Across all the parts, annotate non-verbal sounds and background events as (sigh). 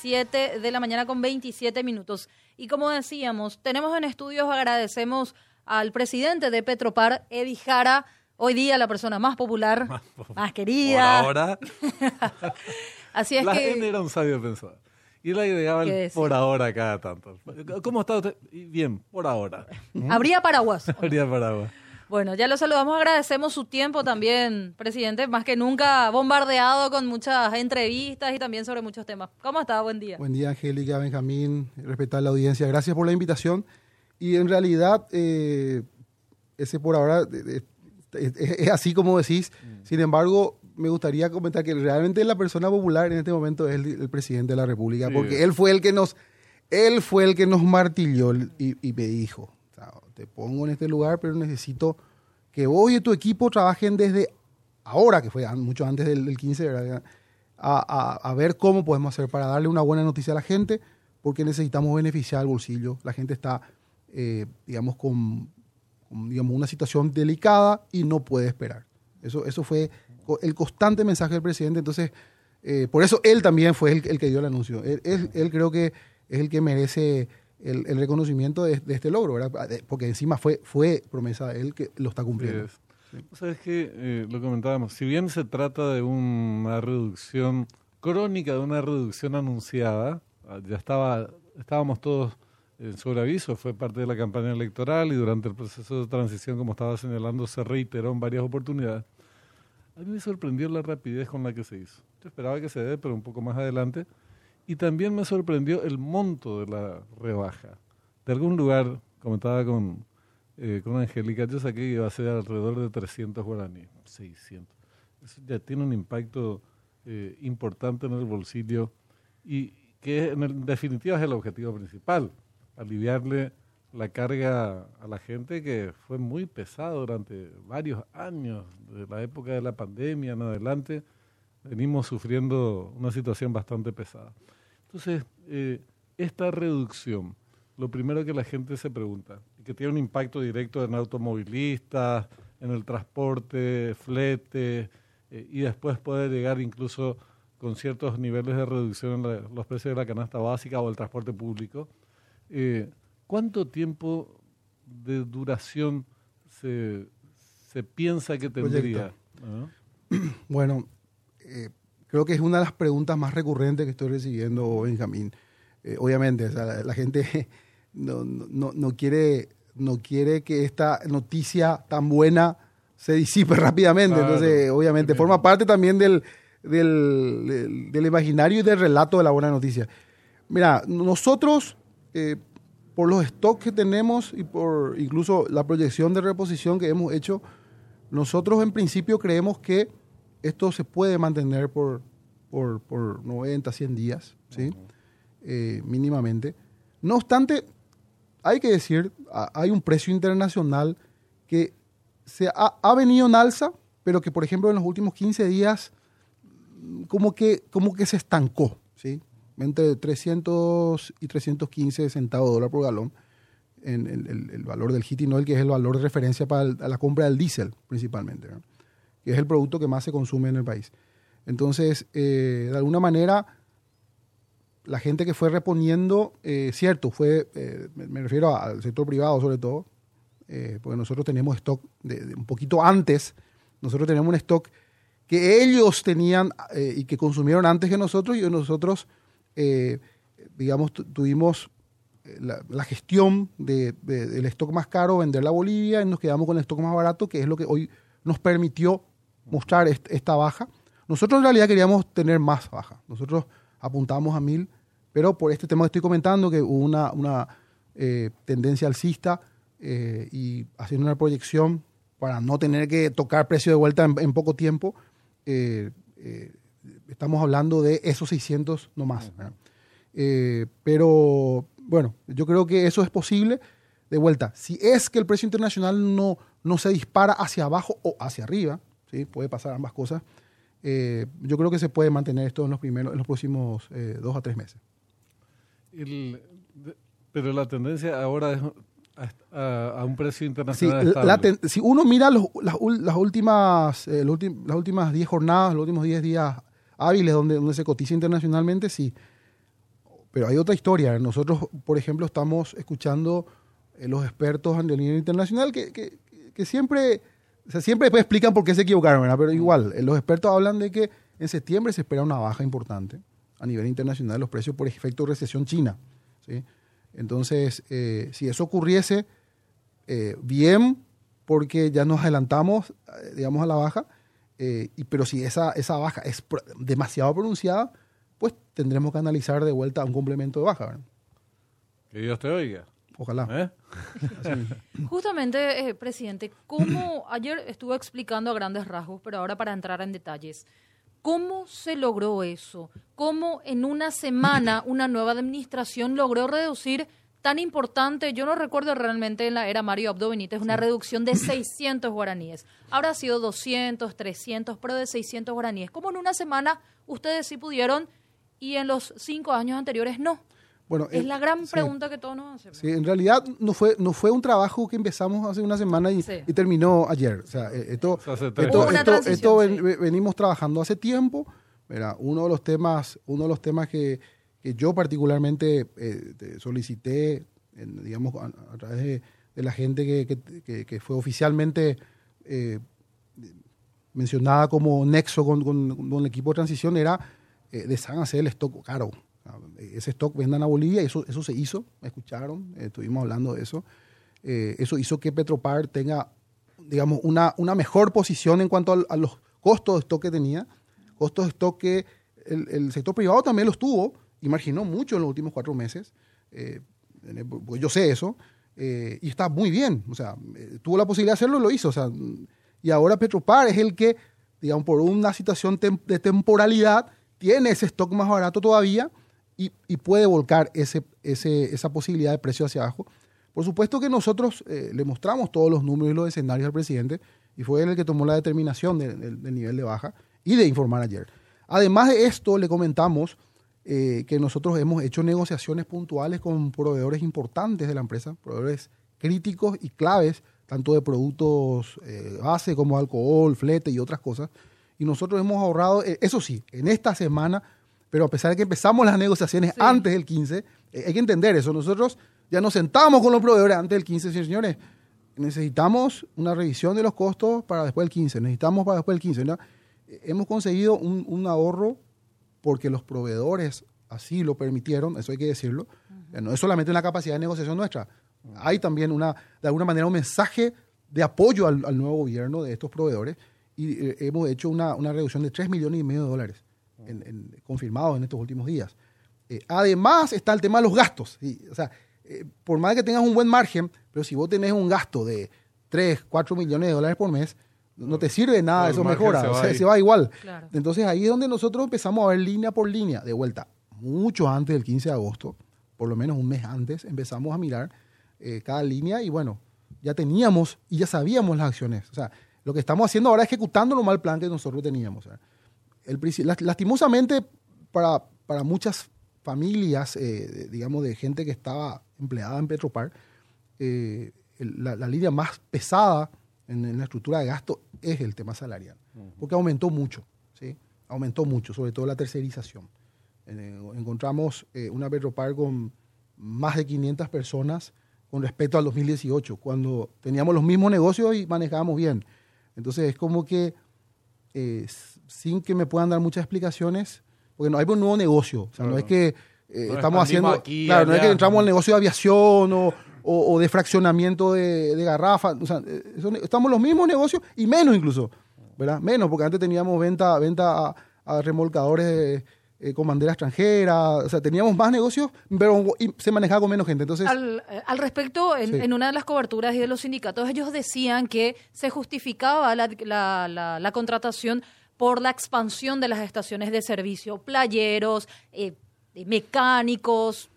7 de la mañana con 27 minutos. Y como decíamos, tenemos en estudios, agradecemos al presidente de Petropar, Eddie Jara, hoy día la persona más popular, más, querida. Por ahora. (laughs) Así es la que... gente era un sabio pensador. Y él agregaba ¿Qué el decir? por ahora cada tanto. ¿Cómo está usted? Bien, por ahora. Habría paraguas. (laughs) Habría paraguas. Bueno, ya lo saludamos, agradecemos su tiempo también, presidente, más que nunca bombardeado con muchas entrevistas y también sobre muchos temas. ¿Cómo está? Buen día. Buen día, Angélica, Benjamín, respetar la audiencia. Gracias por la invitación. Y en realidad, eh, ese por ahora eh, eh, es, así como decís. Sin embargo, me gustaría comentar que realmente la persona popular en este momento es el, el presidente de la República, Sí. porque él fue el que nos, él fue el que nos martilló y, y me dijo, te pongo en este lugar, pero necesito que vos y tu equipo trabajen desde ahora, que fue mucho antes del, del 15, ¿verdad? A, a- a ver cómo podemos hacer para darle una buena noticia a la gente, porque necesitamos beneficiar al bolsillo. La gente está, eh, digamos, con, digamos, una situación delicada y no puede esperar. Eso, eso fue el constante mensaje del presidente. Entonces, eh, por eso él también fue el, que dio el anuncio. Él- él creo que es el que merece el, reconocimiento de, este logro, ¿verdad? Porque encima fue, fue promesa de él que lo está cumpliendo. Sabes que lo comentábamos, si bien se trata de una reducción crónica, de una reducción anunciada, ah, ya estaba, estábamos todos en sobreaviso, fue parte de la campaña electoral y durante el proceso de transición, como estaba señalando, se reiteró en varias oportunidades. A mí me sorprendió la rapidez con la que se hizo. Yo esperaba que se dé, pero un poco más adelante. Y también me sorprendió el monto de la rebaja. De algún lugar, comentaba con, eh, con Angélica, yo saqué que iba a ser alrededor de 300 guaraníes, 600. Eso ya tiene un impacto eh, importante en el bolsillo y que en, en definitiva es el objetivo principal, aliviarle la carga a la gente que fue muy pesada durante varios años, de la época de la pandemia en adelante, venimos sufriendo una situación bastante pesada. Entonces, eh, esta reducción, lo primero que la gente se pregunta, y que tiene un impacto directo en automovilistas, en el transporte, flete, eh, y después puede llegar incluso con ciertos niveles de reducción en la- los precios de la canasta básica o el transporte público. Eh, ¿Cuánto tiempo de duración se, se piensa que tendría? ¿no? (clears throat) Bueno, eh, creo que es una de las preguntas más recurrentes que estoy recibiendo, Benjamín. Eh, obviamente, o sea, la, la gente (laughs) no, no, no quiere, no quiere que esta noticia tan buena se disipe (laughs) rápidamente. Claro, Entonces, obviamente, bien. forma parte también del, del, del- del imaginario y del relato de la buena noticia. Mira, nosotros, eh, por los stocks que tenemos y por incluso la proyección de reposición que hemos hecho, nosotros en principio creemos que esto se puede mantener por, por, por 90, 100 días, ¿sí? Eh, mínimamente. No obstante, hay que decir, ha- hay un precio internacional que se ha, ha venido en alza, pero que, por ejemplo, en los últimos 15 días como que, como que se estancó, ¿sí? Entre 300 y 315 centavos de dólar por galón en el, el- el valor del hitinol, que es el valor de referencia para el- a la compra del diésel, principalmente, ¿no? Que es el producto que más se consume en el país. Entonces, eh, de alguna manera, la gente que fue reponiendo, eh, cierto, fue, eh, me, refiero al sector privado sobre todo, porque nosotros teníamos stock de, un poquito antes, nosotros teníamos un stock que ellos tenían y que consumieron antes que nosotros y nosotros, digamos, tu- tuvimos la, gestión de- de- del stock más caro, venderla a Bolivia y nos quedamos con el stock más barato, que es lo que hoy nos permitió mostrar est- esta baja. Nosotros en realidad queríamos tener más baja. Nosotros apuntamos a mil, pero por este tema que estoy comentando, que hubo una, una eh, tendencia alcista eh, y haciendo una proyección para no tener que tocar precio de vuelta en, en poco tiempo, eh, estamos hablando de esos 600 no más. ¿verdad? Eh, pero bueno, yo creo que eso es posible. De vuelta, si es que el precio internacional no, no se dispara hacia abajo o hacia arriba, ¿sí? puede pasar ambas cosas, eh, yo creo que se puede mantener esto en los, primeros, en los próximos eh, dos a tres meses. El- de- pero la tendencia ahora es a, un precio Sí, internacional la estable. ten- si uno mira los- las, últimas eh, los ultim- las últimas 10 jornadas, los últimos 10 días hábiles donde, donde se cotiza internacionalmente, sí. Pero hay otra historia. Nosotros, por ejemplo, estamos escuchando eh, los expertos a nivel internacional que, que, que siempre, sea, siempre después explican por qué se equivocaron, ¿verdad? Pero igual, eh, los expertos hablan de que en septiembre se espera una baja importante a nivel internacional de los precios por efecto de recesión china. ¿sí? Entonces, eh, si eso ocurriese, eh, bien, porque ya nos adelantamos, digamos, a la baja, y, pero si esa, esa baja es demasiado pronunciada, pues tendremos que analizar de vuelta un complemento de baja. ¿verdad? Que Dios te oiga. Ojalá. ¿eh? (laughs) Justamente, eh, presidente, ¿cómo (clears throat) ayer estuve explicando a grandes rasgos, pero ahora para entrar en detalles, ¿cómo se logró eso? ¿Cómo en una semana (clears throat) una nueva administración logró reducir tan importante? Yo no recuerdo realmente en la era Mario Abdo Benítez una reducción de (clears throat) 600 guaraníes. Habrá sido 200, 300, pero de 600 guaraníes. ¿Cómo en una semana ustedes sí pudieron y en los cinco años anteriores no? Bueno, Es eh, la gran sí. pregunta que todos nos hacemos. Sí, en realidad no fue, no fue un trabajo que empezamos hace una semana y, Sí. y terminó ayer. O sea, eh, esto, O sea, esto, esto- esto ven- sí. ve- venimos trabajando hace tiempo. Mira, uno de los temas, uno de los temas que, que yo particularmente eh, solicité, en, digamos, a, a través de, de la gente que, que- que- que fue oficialmente eh, mencionada como nexo con, con- con el equipo de transición, era eh, desean hacer el stock caro. Ese stock vendan a Bolivia, eso, eso se hizo, me escucharon, eh, estuvimos hablando de eso. Eh, eso hizo que Petropar tenga, digamos, una, una mejor posición en cuanto al- a, los costos de stock que tenía, costos de stock que el, el sector privado también los tuvo y marginó mucho en los últimos cuatro meses, eh, porque yo sé eso, eh, y está muy bien, o sea, eh, tuvo la posibilidad de hacerlo, lo hizo, o sea, y ahora Petropar es el que, digamos, por una situación tem- de temporalidad, tiene ese stock más barato todavía y, puede volcar ese, esa posibilidad de precio hacia abajo. Por supuesto que nosotros eh, le mostramos todos los números y los escenarios al presidente y fue él el que tomó la determinación de- de- del nivel de baja y de informar ayer. Además de esto, le comentamos eh, que nosotros hemos hecho negociaciones puntuales con proveedores importantes de la empresa, proveedores críticos y claves, tanto de productos eh, base como alcohol, flete y otras cosas. Y nosotros hemos ahorrado, eh, eso sí, en esta semana, pero a pesar de que empezamos las negociaciones Sí. antes del 15, eh, hay que entender eso. Nosotros ya nos sentamos con los proveedores antes del 15, sí, señores. Necesitamos una revisión de los costos para después del 15, necesitamos para después del 15. ¿no? Eh, Hemos conseguido un, un ahorro porque los proveedores así lo permitieron, eso hay que decirlo. No es solamente una capacidad de negociación nuestra, hay también una, de alguna manera un mensaje de apoyo al, al nuevo gobierno de estos proveedores y eh, hemos hecho una, una reducción de 3 millones y medio de dólares en- en- confirmados en estos últimos días. Eh, además está el tema de los gastos. ¿sí? O sea, eh, por más que tengas un buen margen, pero si vos tenés un gasto de 3, 4 millones de dólares por mes, no te sirve nada, El eso mejora, se o va sea, ahí. se va igual. Claro. Entonces ahí es donde nosotros empezamos a ver línea por línea, de vuelta, mucho antes del 15 de agosto, por lo menos un mes antes, empezamos a mirar eh, cada línea y bueno, ya teníamos y ya sabíamos las acciones. O sea, lo que estamos haciendo ahora es ejecutando lo mal plan que nosotros teníamos. o sea. El, lastimosamente, para, para muchas familias, eh, digamos, de gente que estaba empleada en Petropar, eh, la, la línea más pesada en, en la estructura de gasto es el tema salarial, porque aumentó mucho, ¿sí? Aumentó mucho, sobre todo la tercerización. Eh, encontramos eh, una Petropar con más de 500 personas con respecto al 2018, cuando teníamos los mismos negocios y manejábamos bien. Entonces es como que eh, sin que me puedan dar muchas explicaciones, porque no hay un nuevo negocio, o sea, no es que eh, No estamos haciendo, aquí, claro, no es que entramos al negocio de aviación o, o- o de fraccionamiento de, de garrafas, o sea, eh, son- estamos en los mismos negocios y menos incluso, ¿verdad? Menos, porque antes teníamos venta, venta a, a remolcadores eh, con bandera extranjera, o sea, teníamos más negocios, pero y se manejaba con menos gente, entonces... Al, al respecto, en, Sí. en una de las coberturas y de los sindicatos, ellos decían que se justificaba la, la- la- la contratación por la expansión de las estaciones de servicio, playeros, eh, eh, mecánicos,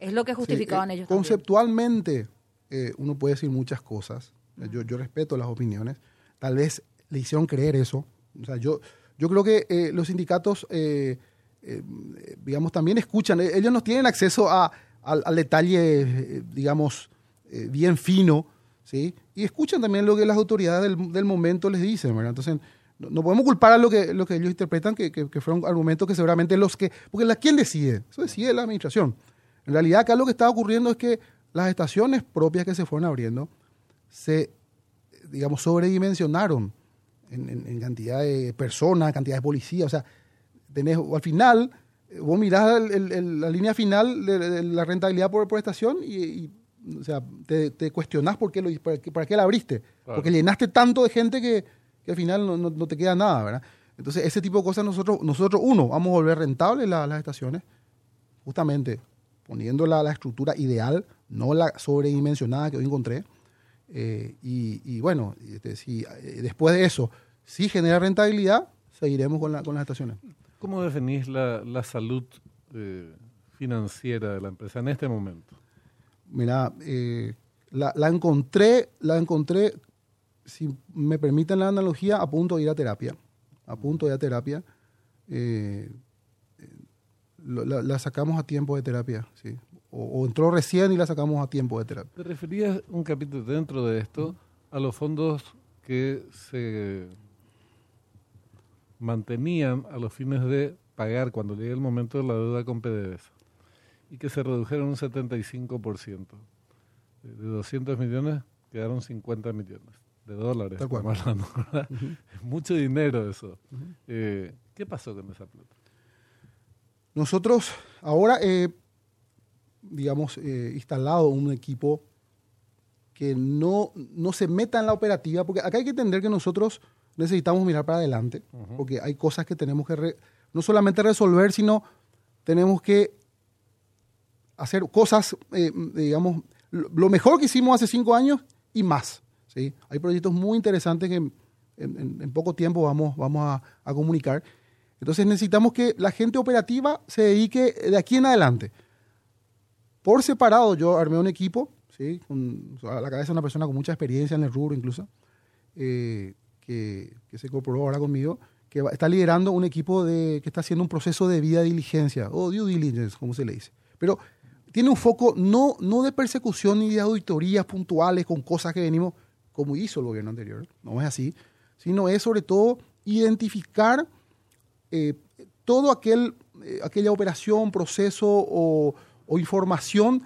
es lo que justificaban Sí, eh, ellos. Conceptualmente, eh, uno puede decir muchas cosas. Eh, Yo, yo respeto las opiniones. Tal vez le hicieron creer eso. O sea, yo, yo creo que eh, los sindicatos, digamos, también escuchan. Ellos no tienen acceso a, al, al detalle, digamos, bien fino, ¿sí? Y escuchan también lo que las autoridades del, del momento les dicen, ¿verdad? Entonces, no, podemos culpar a lo que, lo que ellos interpretan, que, que, que fueron argumentos que seguramente los que... Porque la, ¿quién decide? Eso decide la administración. En realidad acá lo que está ocurriendo es que las estaciones propias que se fueron abriendo se, digamos, sobredimensionaron en, en- en cantidad de personas, cantidad de policías. O sea, tenés, al final, eh, vos mirás el- el- el- la línea final de, de la rentabilidad por, por estación y, y, o sea, te, te cuestionás por qué, lo, para, qué, para qué la abriste. Claro. Porque llenaste tanto de gente que, que al final no, no- no te queda nada, ¿verdad? Entonces, ese tipo de cosas nosotros, nosotros uno, vamos a volver rentables la- las estaciones, justamente poniendo la, la estructura ideal, no la sobredimensionada que hoy encontré. Eh, y, y bueno, este, si, eh, después de eso, si genera rentabilidad, seguiremos con, la- con las estaciones. ¿Cómo definís la, la salud eh, financiera de la empresa en este momento? Mira, eh, la, la encontré, la encontré, si me permiten la analogía, a punto de ir a terapia. A punto de ir a terapia. Eh, eh, la, sacamos a tiempo de terapia, sí. O, o entró recién y la sacamos a tiempo de terapia. ¿Te referías un capítulo dentro de esto a los fondos que se mantenían a los fines de pagar cuando llegue el momento de la deuda con PDVSA y que se redujeron un 75%? Eh, De 200 millones quedaron 50 millones de dólares. (laughs) Mucho dinero eso. Eh, ¿Qué pasó con esa plata? Nosotros ahora, eh, digamos, eh, instalado un equipo que no, no se meta en la operativa, porque acá hay que entender que nosotros necesitamos mirar para adelante, porque hay cosas que tenemos que re- no solamente resolver, sino tenemos que hacer cosas, eh, digamos, lo, lo mejor que hicimos hace cinco años y más. ¿Sí? Hay proyectos muy interesantes que en, en- en poco tiempo vamos, vamos a, a comunicar. Entonces necesitamos que la gente operativa se dedique de aquí en adelante. Por separado, yo armé un equipo, ¿sí? Con, a la cabeza una persona con mucha experiencia en el rubro incluso, eh, que, que se incorporó ahora conmigo, que está liderando un equipo de, que está haciendo un proceso de vida diligencia, o due diligence, como se le dice. Pero tiene un foco no, no de persecución ni de auditorías puntuales con cosas que venimos, como hizo el gobierno anterior, no es así, sino es sobre todo identificar eh, todo aquel, eh, aquella operación, proceso o, información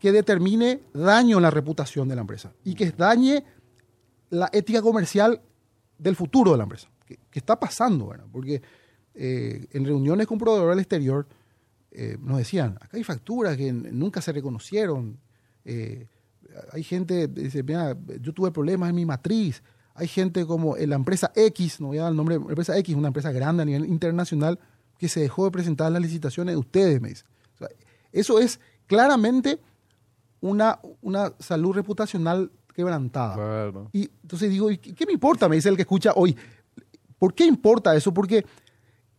que determine daño en la reputación de la empresa y que dañe la ética comercial del futuro de la empresa, que está pasando, ¿verdad? Porque eh, en reuniones con proveedores del exterior eh, nos decían, acá hay facturas que nunca se reconocieron, hay gente, dice, mira, yo tuve problemas en mi matriz, hay gente como en la empresa X, no voy a dar el nombre, la empresa X, una empresa grande a nivel internacional, que se dejó de presentar las licitaciones de ustedes, me. O sea, eso es claramente una, una salud reputacional quebrantada. Claro. Y entonces digo, ¿y qué me importa? Me dice el que escucha hoy. ¿Por qué importa eso? Porque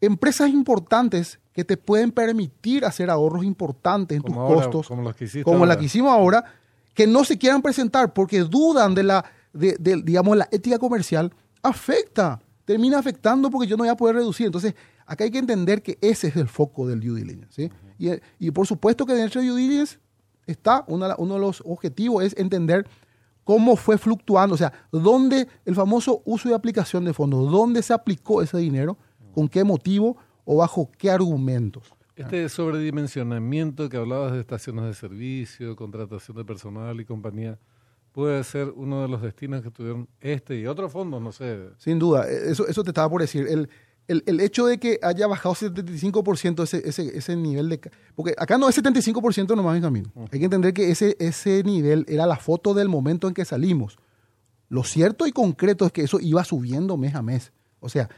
empresas importantes que te pueden permitir hacer ahorros importantes en tus ahora, costos, como los que como la que hicimos ahora, que no se quieran presentar porque dudan de la, de, de, digamos, la ética comercial, afecta, termina afectando porque yo no voy a poder reducir. Entonces, acá hay que entender que ese es el foco del due diligence. ¿sí? y, y por supuesto que dentro de due diligence está, una uno de los objetivos es entender cómo fue fluctuando, o sea, dónde el famoso uso y aplicación de fondos, dónde se aplicó ese dinero, con qué motivo o bajo qué argumentos. Este sobredimensionamiento que hablabas de estaciones de servicio, contratación de personal y compañía, puede ser uno de los destinos que tuvieron este y otros fondos, no sé. Sin duda, eh, eso, eso te estaba por decir. El, el, el hecho de que haya bajado 75% ese, ese, ese nivel de... Porque acá no es 75% nomás en camino. Hay que entender que ese, ese nivel era la foto del momento en que salimos. Lo cierto y concreto es que eso iba subiendo mes a mes. O sea,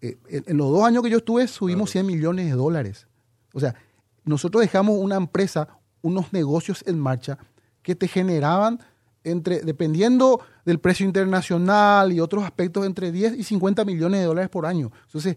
eh, en, en los dos años que yo estuve subimos 100 millones de dólares. O sea, nosotros dejamos una empresa, unos negocios en marcha que te generaban entre, dependiendo del precio internacional y otros aspectos, entre 10 y 50 millones de dólares por año. Entonces,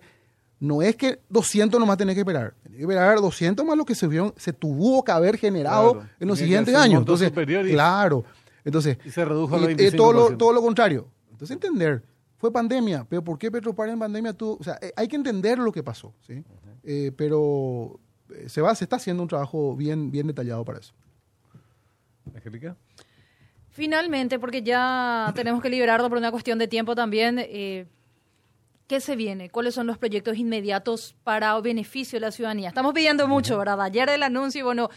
no es que 200 nomás tenés que esperar. Tenés que esperar 200 más lo que se, vio, se tuvo que haber generado Claro. en los siguientes años. Entonces, y- claro. Entonces, Y se redujo al y, eh, todo, lo, 25%. todo lo contrario. Entonces, entender, fue pandemia, pero ¿por qué Petropar en pandemia tuvo? O sea, eh, hay que entender lo que pasó, ¿sí? Eh, pero se va, se está haciendo un trabajo bien, bien detallado para eso. Angélica. Finalmente, porque ya tenemos que liberarlo por una cuestión de tiempo también, eh, ¿Qué se viene? ¿Cuáles son los proyectos inmediatos para beneficio de la ciudadanía? Estamos pidiendo mucho, ¿verdad? Ayer el anuncio y bueno,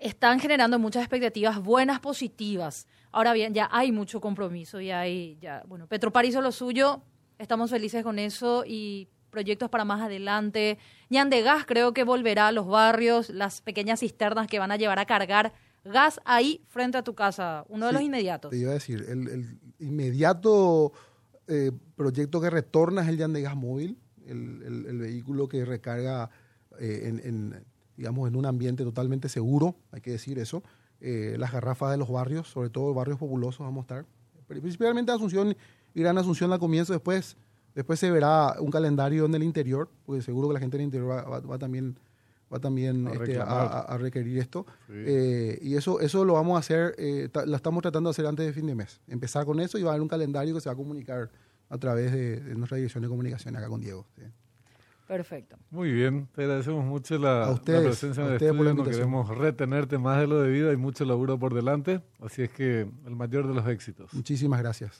están generando muchas expectativas buenas, positivas. Ahora bien, ya hay mucho compromiso y hay, ya, bueno, Petropar hizo lo suyo, estamos felices con eso y proyectos para más adelante. Ñan de Gas creo que volverá a los barrios, las pequeñas cisternas que van a llevar a cargar gas ahí frente a tu casa, uno de los inmediatos. Te iba a decir, el, el inmediato eh, proyecto que retorna es el Yan de Gas Móvil, el, el, el vehículo que recarga eh, en, en, digamos, en un ambiente totalmente seguro, hay que decir eso. Eh, las garrafas de los barrios, sobre todo barrios populosos, vamos a estar. Principalmente Asunción y Gran Asunción al comienzo, después, después se verá un calendario en el interior, porque seguro que la gente del interior va, va, va también va también A este, a, a- requerir esto. Sí. Eh, y eso, eso lo vamos a hacer, eh, ta- lo estamos tratando de hacer antes de fin de mes. Empezar con eso y va a haber un calendario que se va a comunicar a través de, de nuestra dirección de comunicación acá con Diego. sí. Perfecto. Muy bien, te agradecemos mucho la, A la ustedes, presencia en a el ustedes estudio. No queremos retenerte más de lo debido, hay mucho laburo por delante, así es que el mayor de los éxitos. Muchísimas gracias.